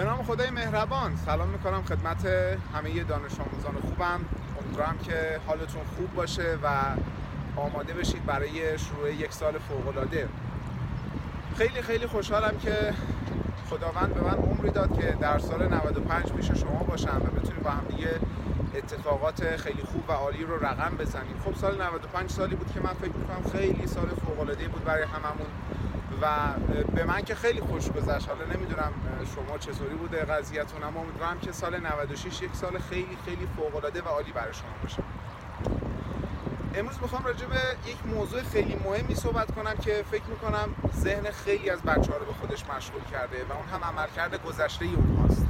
به نام خدای مهربان. سلام می‌کنم خدمت همه دانش آموزان خوبم. امیدوارم که حالتون خوب باشه و آماده بشید برای شروع یک سال فوقالعاده. خیلی خیلی خوشحالم که خداوند به من عمری داد که در سال 95 پیش شما باشم و بتونیم با هم دیگه اتفاقات خیلی خوب و عالی رو رقم بزنیم. خب سال 95 سالی بود که من فکر می‌کنم خیلی سال فوقالعاده بود برای هممون. و به من که خیلی خوش گذشت. حالا نمی‌دونم شما چطوری بوده قضیهتون اما امیدوارم که سال 96 یک سال خیلی خیلی فوق العاده و عالی برای شما باشه. امروز می‌خوام راجع به یک موضوع خیلی مهمی صحبت کنم که فکر می‌کنم ذهن خیلی از بچه ها رو به خودش مشغول کرده و اون هم عملکرد گذشته اونهاست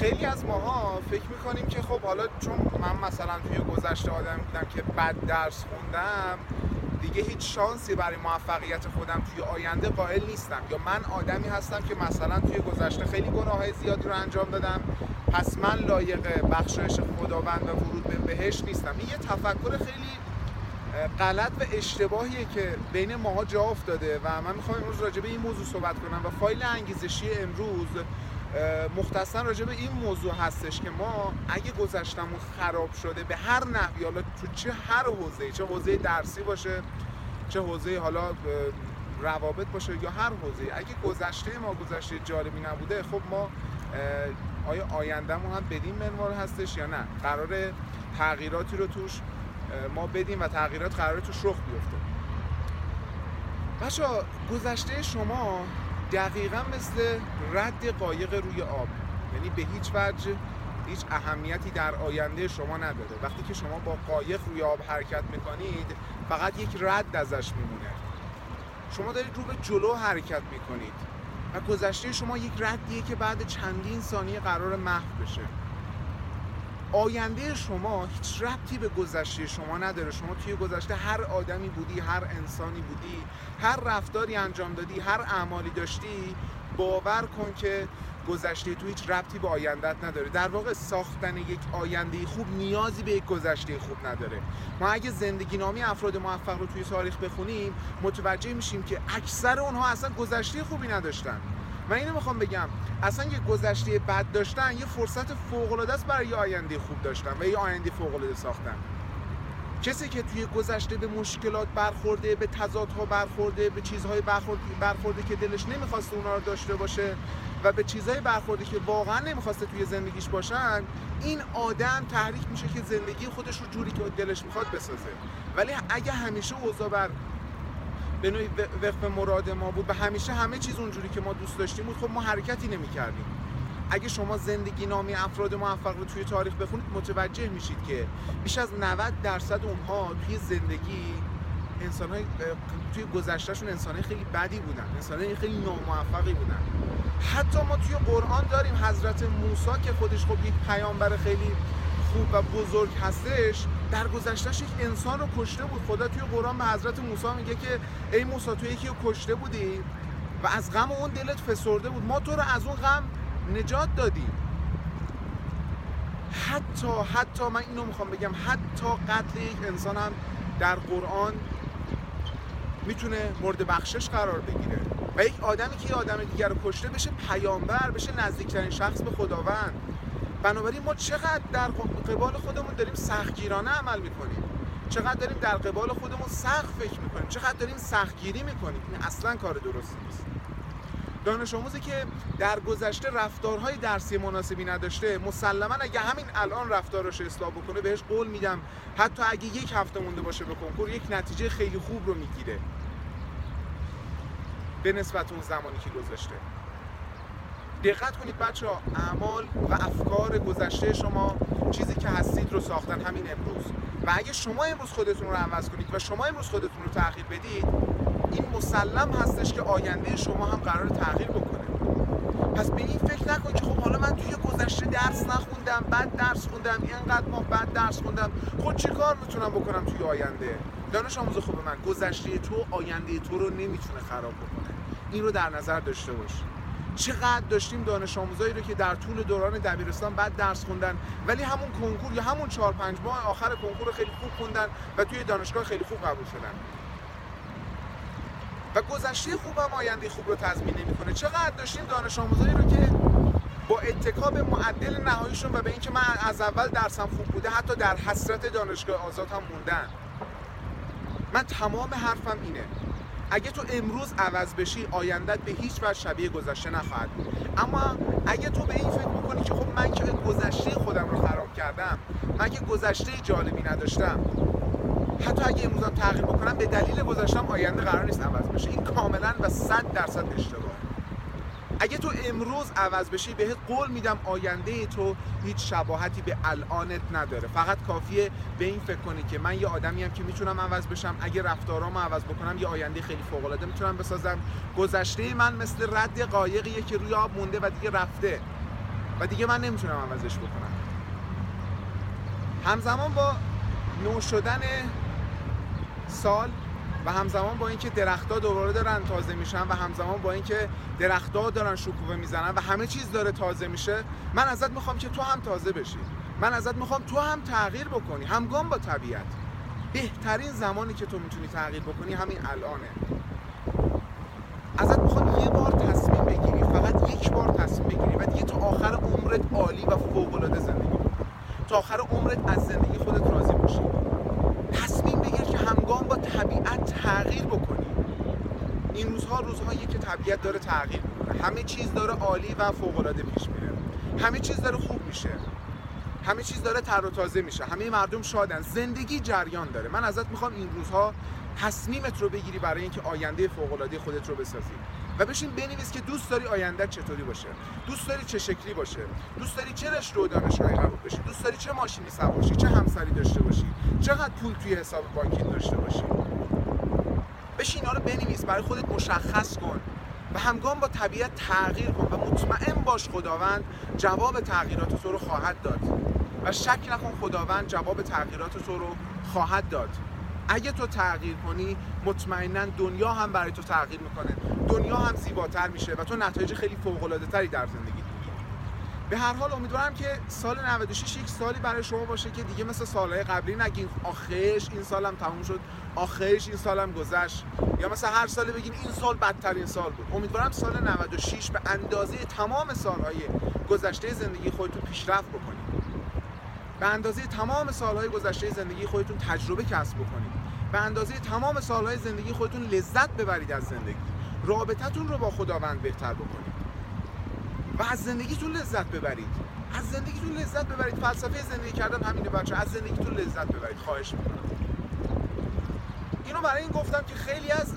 خیلی از ماها فکر می‌کنیم که خب حالا چون من مثلا توی گذشته آدم بودم که بد درس خوندم دیگه هیچ شانسی برای موفقیت خودم توی آینده قائل نیستم. یا من آدمی هستم که مثلا توی گذشته خیلی گناه زیادی رو انجام دادم. پس من لایق بخشایش خداوند و ورود به بهش نیستم. این یه تفکر خیلی غلط و اشتباهیه که بین ماها جا افتاده و من می‌خوام امروز راجع به این موضوع صحبت کنم و فایل انگیزشی امروز مختصا راجع به این موضوع هستش که ما اگه گذشتمون خراب شده به هر نحوی حالا تو چه هر حوزه چه حوزه درسی باشه چه حوزه حالا روابط باشه یا هر حوزه اگه گذشته ما گذشته جالبی نبوده خب ما آیا آیندهمون هم بدین منوال هستش یا نه؟ قرار تغییراتی رو توش ما بدیم و تغییرات قرار توش رخ بیفته. بچه گذشته شما دقیقا مثل رد قایق روی آب. یعنی به هیچ وجه هیچ اهمیتی در آینده شما نداره. وقتی که شما با قایق روی آب حرکت می‌کنید فقط یک رد ازش میمونه. شما دارید رو به جلو حرکت می‌کنید و گذشته شما یک ردیه که بعد چندین ثانیه قرار محو بشه. آینده شما هیچ ربطی به گذشته شما نداره. شما توی گذشته هر آدمی بودی هر انسانی بودی هر رفتاری انجام دادی هر اعمالی داشتی باور کن که گذشته تو هیچ ربطی به آیندت نداره. در واقع ساختن یک آینده خوب نیازی به یک گذشته خوب نداره. ما اگه زندگی نامی افراد موفق رو توی تاریخ بخونیم متوجه میشیم که اکثر اونها اصلا گذشته خوبی نداشتن. من اینو می‌خوام بگم. اصلا یه گذشته بد داشتن یه فرصت فوق العاده است برای یه آینده خوب داشتن و یه آینده فوق العاده ساختن. کسی که توی گذشته به مشکلات برخورده به تضادها برخورده به چیزهای برخورده که دلش نمی‌خواسته اونا رو داشته باشه و به چیزهای برخورده که واقعا نمی‌خواسته توی زندگیش باشن این آدم تحریک میشه که زندگی خودش رو جوری که دلش می‌خواد بسازه. ولی اگه همیشه اوضاع بر به نوعی وقف مراد ما بود. و همیشه همه چیز اونجوری که ما دوست داشتیم بود. خب ما حرکتی نمی‌کردیم. اگه شما زندگی نامی افراد موفق رو توی تاریخ بخونید متوجه میشید که بیش از 90 درصد اونها توی زندگی انسان های توی گذشتهشون انسان های خیلی بدی بودن. انسان های خیلی ناموفقی بودن. حتی ما توی قرآن داریم حضرت موسی که خودش خب یک پیامبر خیلی خوب و بزرگ هستش در گذشتهش یک انسان رو کشته بود. خدا توی قرآن به حضرت موسی میگه که ای موسی تو یکی رو کشته بودی و از غم اون دلت فسرده بود. ما تو رو از اون غم نجات دادیم. حتی حتی من اینو می‌خوام بگم حتی قتل یک انسان هم در قرآن می‌تونه مورد بخشش قرار بگیره. و یک آدمی که یه آدم دیگر رو کشته بشه پیامبر بشه نزدیکترین شخص به خداوند. بنابراین ما چقدر در قبال خودمون داریم سختگیرانه عمل می‌کنیم. چقدر داریم در قبال خودمون سخت فکر می‌کنیم. چقدر داریم سختگیری می‌کنیم. این اصلا کار درستی نیست. دانش آموزی که در گذشته رفتارهای درسی مناسبی نداشته مسلما اگه همین الان رفتارش اصلاح بکنه بهش قول میدم. حتی اگه یک هفته مونده باشه به کنکور یک نتیجه خیلی خوب رو می‌گیره. به نسبت اون زمانی که گذاشته دقت کنید بچه ها اعمال و افکار گذشته شما چیزی که هستید رو ساختن همین امروز. و اگه شما امروز خودتون رو عوض کنید و شما امروز خودتون رو تغییر بدید این مسلم هستش که آینده شما هم قرار تغییر بکنه. پس به این فکر نکن که خب حالا من توی گذشته درس نخوندم بعد درس خوندم اینقدر ما بعد درس خوندم. خود چه کار می‌تونم بکنم توی آینده؟ دانش آموز خوب من گذشته تو آینده تو رو نمی‌تونه خراب بکنه. این رو در نظر داشته باش. چقدر داشتیم دانش آموزایی رو که در طول دوران دبیرستان بعد درس خوندن ولی همون کنکور یا همون چهار پنج ماه آخر کنکور خیلی خوب خوندن و توی دانشگاه خیلی خوب قبول شدن. و گذشته خوب هم آینده خوب رو تضمین نمی‌کنه. چقدر داشتیم دانش آموزایی رو که با اتکا به معدل نهاییشون و به اینکه من از اول درسم خوب بوده حتی در حسرت دانشگاه آزاد هم موندن. من تمام حرفم اینه. اگه تو امروز عوض بشی آیندت به هیچ وجه شبیه گذشته نخواهد اما اگه تو به این فکر می‌کنی که خب من که گذشته خودم رو خراب کردم من که گذشته جالبی نداشتم حتی اگه امروزم تغییر بکنم به دلیل گذشتم آینده قرار نیست عوض بشه. این کاملا و صد درصد اشتباه. اگه تو امروز عوض بشی بهت قول میدم آینده تو هیچ شباهتی به الانت نداره. فقط کافیه به این فکر کنی که من یه آدمی هم که می‌تونم عوض بشم. اگه رفتارامو عوض بکنم یه آینده خیلی فوق العاده می‌تونم بسازم. گذشته من مثل رد قایقیه که روی آب مونده و دیگه رفته. و دیگه من نمی‌تونم عوضش بکنم. همزمان با نو شدن سال و همزمان با اینکه درختها دوباره دارن تازه میشن و همزمان با اینکه درختها دارن شکوفه می‌زنن و همه چیز داره تازه میشه من ازت می‌خوام که تو هم تازه بشی. من ازت می‌خوام تو هم تغییر بکنی. همگام با طبیعت. بهترین زمانی که تو می‌تونی تغییر بکنی همین الانه. ازت می‌خوام یه بار تصمیم بگیری. فقط یک بار تصمیم بگیری. و دیگه تا آخر عمرت عالی و فوق العاده زندگی بکنی تا آخر عمرت از زندگی خودت راضی باشی. تصمیم بگیر که همگام با طبیعت تغییر بکنی. این روزها روزهایی که طبیعت داره تغییر می‌کنه. همه چیز داره عالی و فوق العاده پیش میره. همه چیز داره خوب میشه. همه چیز داره تر و تازه میشه. همه مردم شادن. زندگی جریان داره. من ازت می‌خوام این روزها تصمیمت رو بگیری برای اینکه آینده فوق العاده خودت رو بسازی. و بشین بنویس که دوست داری آینده چطوری باشه. دوست داری چه شکلی باشه. دوست داری چه رشته و دانشگاهی قبول بشی. دوست داری چه ماشینی سوار چه همسری داشته باشی. چقدر پول توی حساب بانکی داشته باشی. بشین اینا رو بنویس برای خودت مشخص کن. و همگام با طبیعت تغییر کن و مطمئن باش خداوند جواب تغییرات تو رو خواهد داد. و شک نکن خداوند جواب تغییرات تو رو خواهد داد. اگه تو تغییر کنی مطمئنا دنیا هم برای تو تغییر می‌کنه. دنیا هم زیباتر میشه و تو نتایج خیلی فوق العاده تری در زندگی به هر حال امیدوارم که سال 96 یک سالی برای شما باشه که دیگه مثل سالهای قبلی نگین. آخرش این سالم تموم شد. آخرش این سالم گذشت. یا مثل هر ساله بگین این سال بدترین سال بود. امیدوارم سال 96 به اندازه تمام سالهای گذشته زندگی خودتون پیشرفت بکنید. به اندازه تمام سالهای گذشته زندگی خودتون تجربه کسب بکنید. به اندازه تمام سالهای زندگی خودتون لذت ببرید از زندگی. رابطتون رو با خداوند بهتر بکنید. و از زندگیتون لذت ببرید. از زندگیتون لذت ببرید. فلسفه زندگی کردن همینه بچه. از زندگیتون لذت ببرید. خواهش می‌کنم. اینو برای این گفتم که خیلی از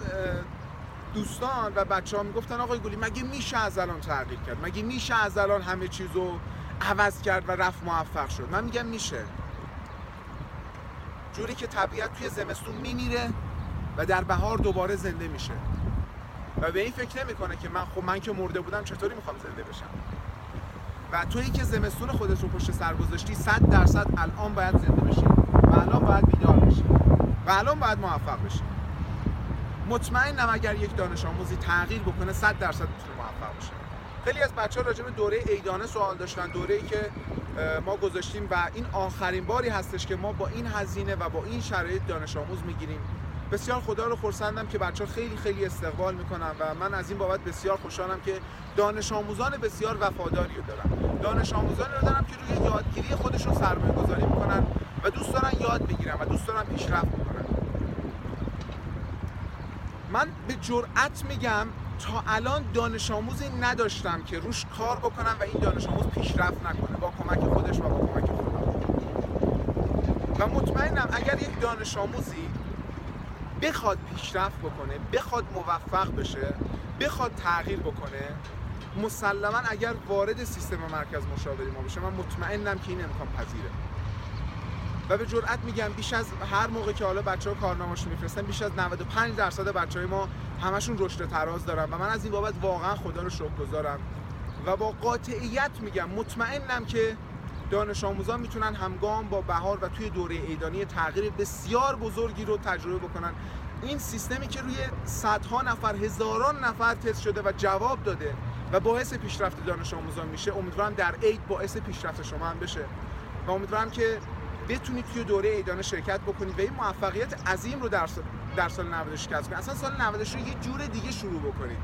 دوستان و بچه ها می‌گفتن آقای گلی مگه میشه از الان تغییر کرد؟ مگه میشه از الان همه چیزو عوض کرد و رفت موفق شد؟ من میگم میشه. جوری که طبیعت توی زمستون میمیره و در بهار دوباره زنده میشه. و به این فکر نمی‌کنه که من خب من که مرده بودم چطوری می‌خوام زنده بشم؟ و تویی که زمستون خودت رو پشت سر گذاشتی 100 درصد الان باید زنده بشی. و الان باید بیدار بشی. و الان باید موفق بشی. مطمئنم اگر یک دانش آموزی تغییر بکنه 100 درصد می‌تونه موفق بشه خیلی از بچه ها راجع به دوره ایدانه سوال داشتن دوره ای که ما گذاشتیم و این آخرین باری هستش که ما با این هزینه و با این شرایط دانش آموز می‌گیریم. بسیار خدا رو خرسندم که بچه ها خیلی خیلی استقبال می‌کنن و من از این بابت بسیار خوشحالم که دانش آموزان بسیار وفاداری رو دارم. دانش آموزانی رو دارم که روی یادگیری خودشون سرمایه گذاری می‌کنن و دوست دارن یاد بگیرن و دوست دارن پیشرفت بکنن. من به جرأت میگم تا الان دانش آموزی نداشتم که روش کار بکنم و این دانش آموز پیشرفت نکنه. با کمک خودش و با کمک خودم. و مطمئنم اگر یک دانش آموزی بخواد پیشرفت بکنه بخواد موفق بشه بخواد تغییر بکنه مسلما اگر وارد سیستم مرکز مشاوری ما بشه من مطمئنم که این امکان پذیره. و به جرئت میگم بیش از هر موقع که حالا بچه ها کارنامه‌شون میفرستن بیش از 95 درصد بچه های ما همشون رشد تراز دارن و من از این بابت واقعا خدا رو شکر گذارم و با قاطعیت میگم مطمئنم که دانش آموزان می‌تونن همگام با بهار و توی دوره ایدانی تغییر بسیار بزرگی رو تجربه بکنن. این سیستمی که روی صدها نفر هزاران نفر تست شده و جواب داده و باعث پیشرفت دانش آموزان میشه امیدوارم در عید باعث پیشرفت شما هم بشه. و امیدوارم که بتونید توی دوره ایدانه شرکت بکنید و این موفقیت عظیم رو در سال, در سال 96 کسب کنید. اصلا سال 96 رو یه جور دیگه شروع بکنید.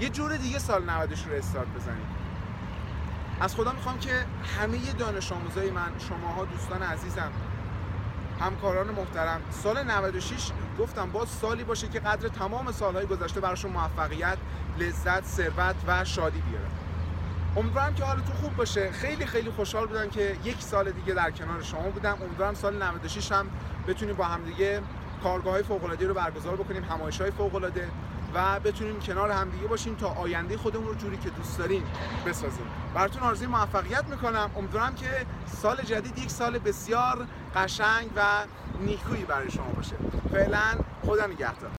یه جور دیگه سال 96 رو استارت بزنید. از خدا می‌خوام که همه دانش آموزای من شماها دوستان عزیزم همکاران محترم سال 96 گفتم باز سالی باشه که قدر تمام سالهای گذشته براشون موفقیت لذت ثروت و شادی بیاره. امیدوارم که حالتون خوب باشه. خیلی خیلی خوشحال بودم که یک سال دیگه در کنار شما بودم. امیدوارم سال 96 هم بتونیم با همدیگه کارگاه های رو برگزار بکنیم همایش های فوق و بتونیم کنار همدیگه باشیم تا آینده خودمون رو جوری که دوست داریم بسازیم. براتون آرزوی موفقیت می‌کنم. امیدوارم که سال جدید یک سال بسیار قشنگ و نیکویی برای شما باشه. فعلا خدا نگهدار.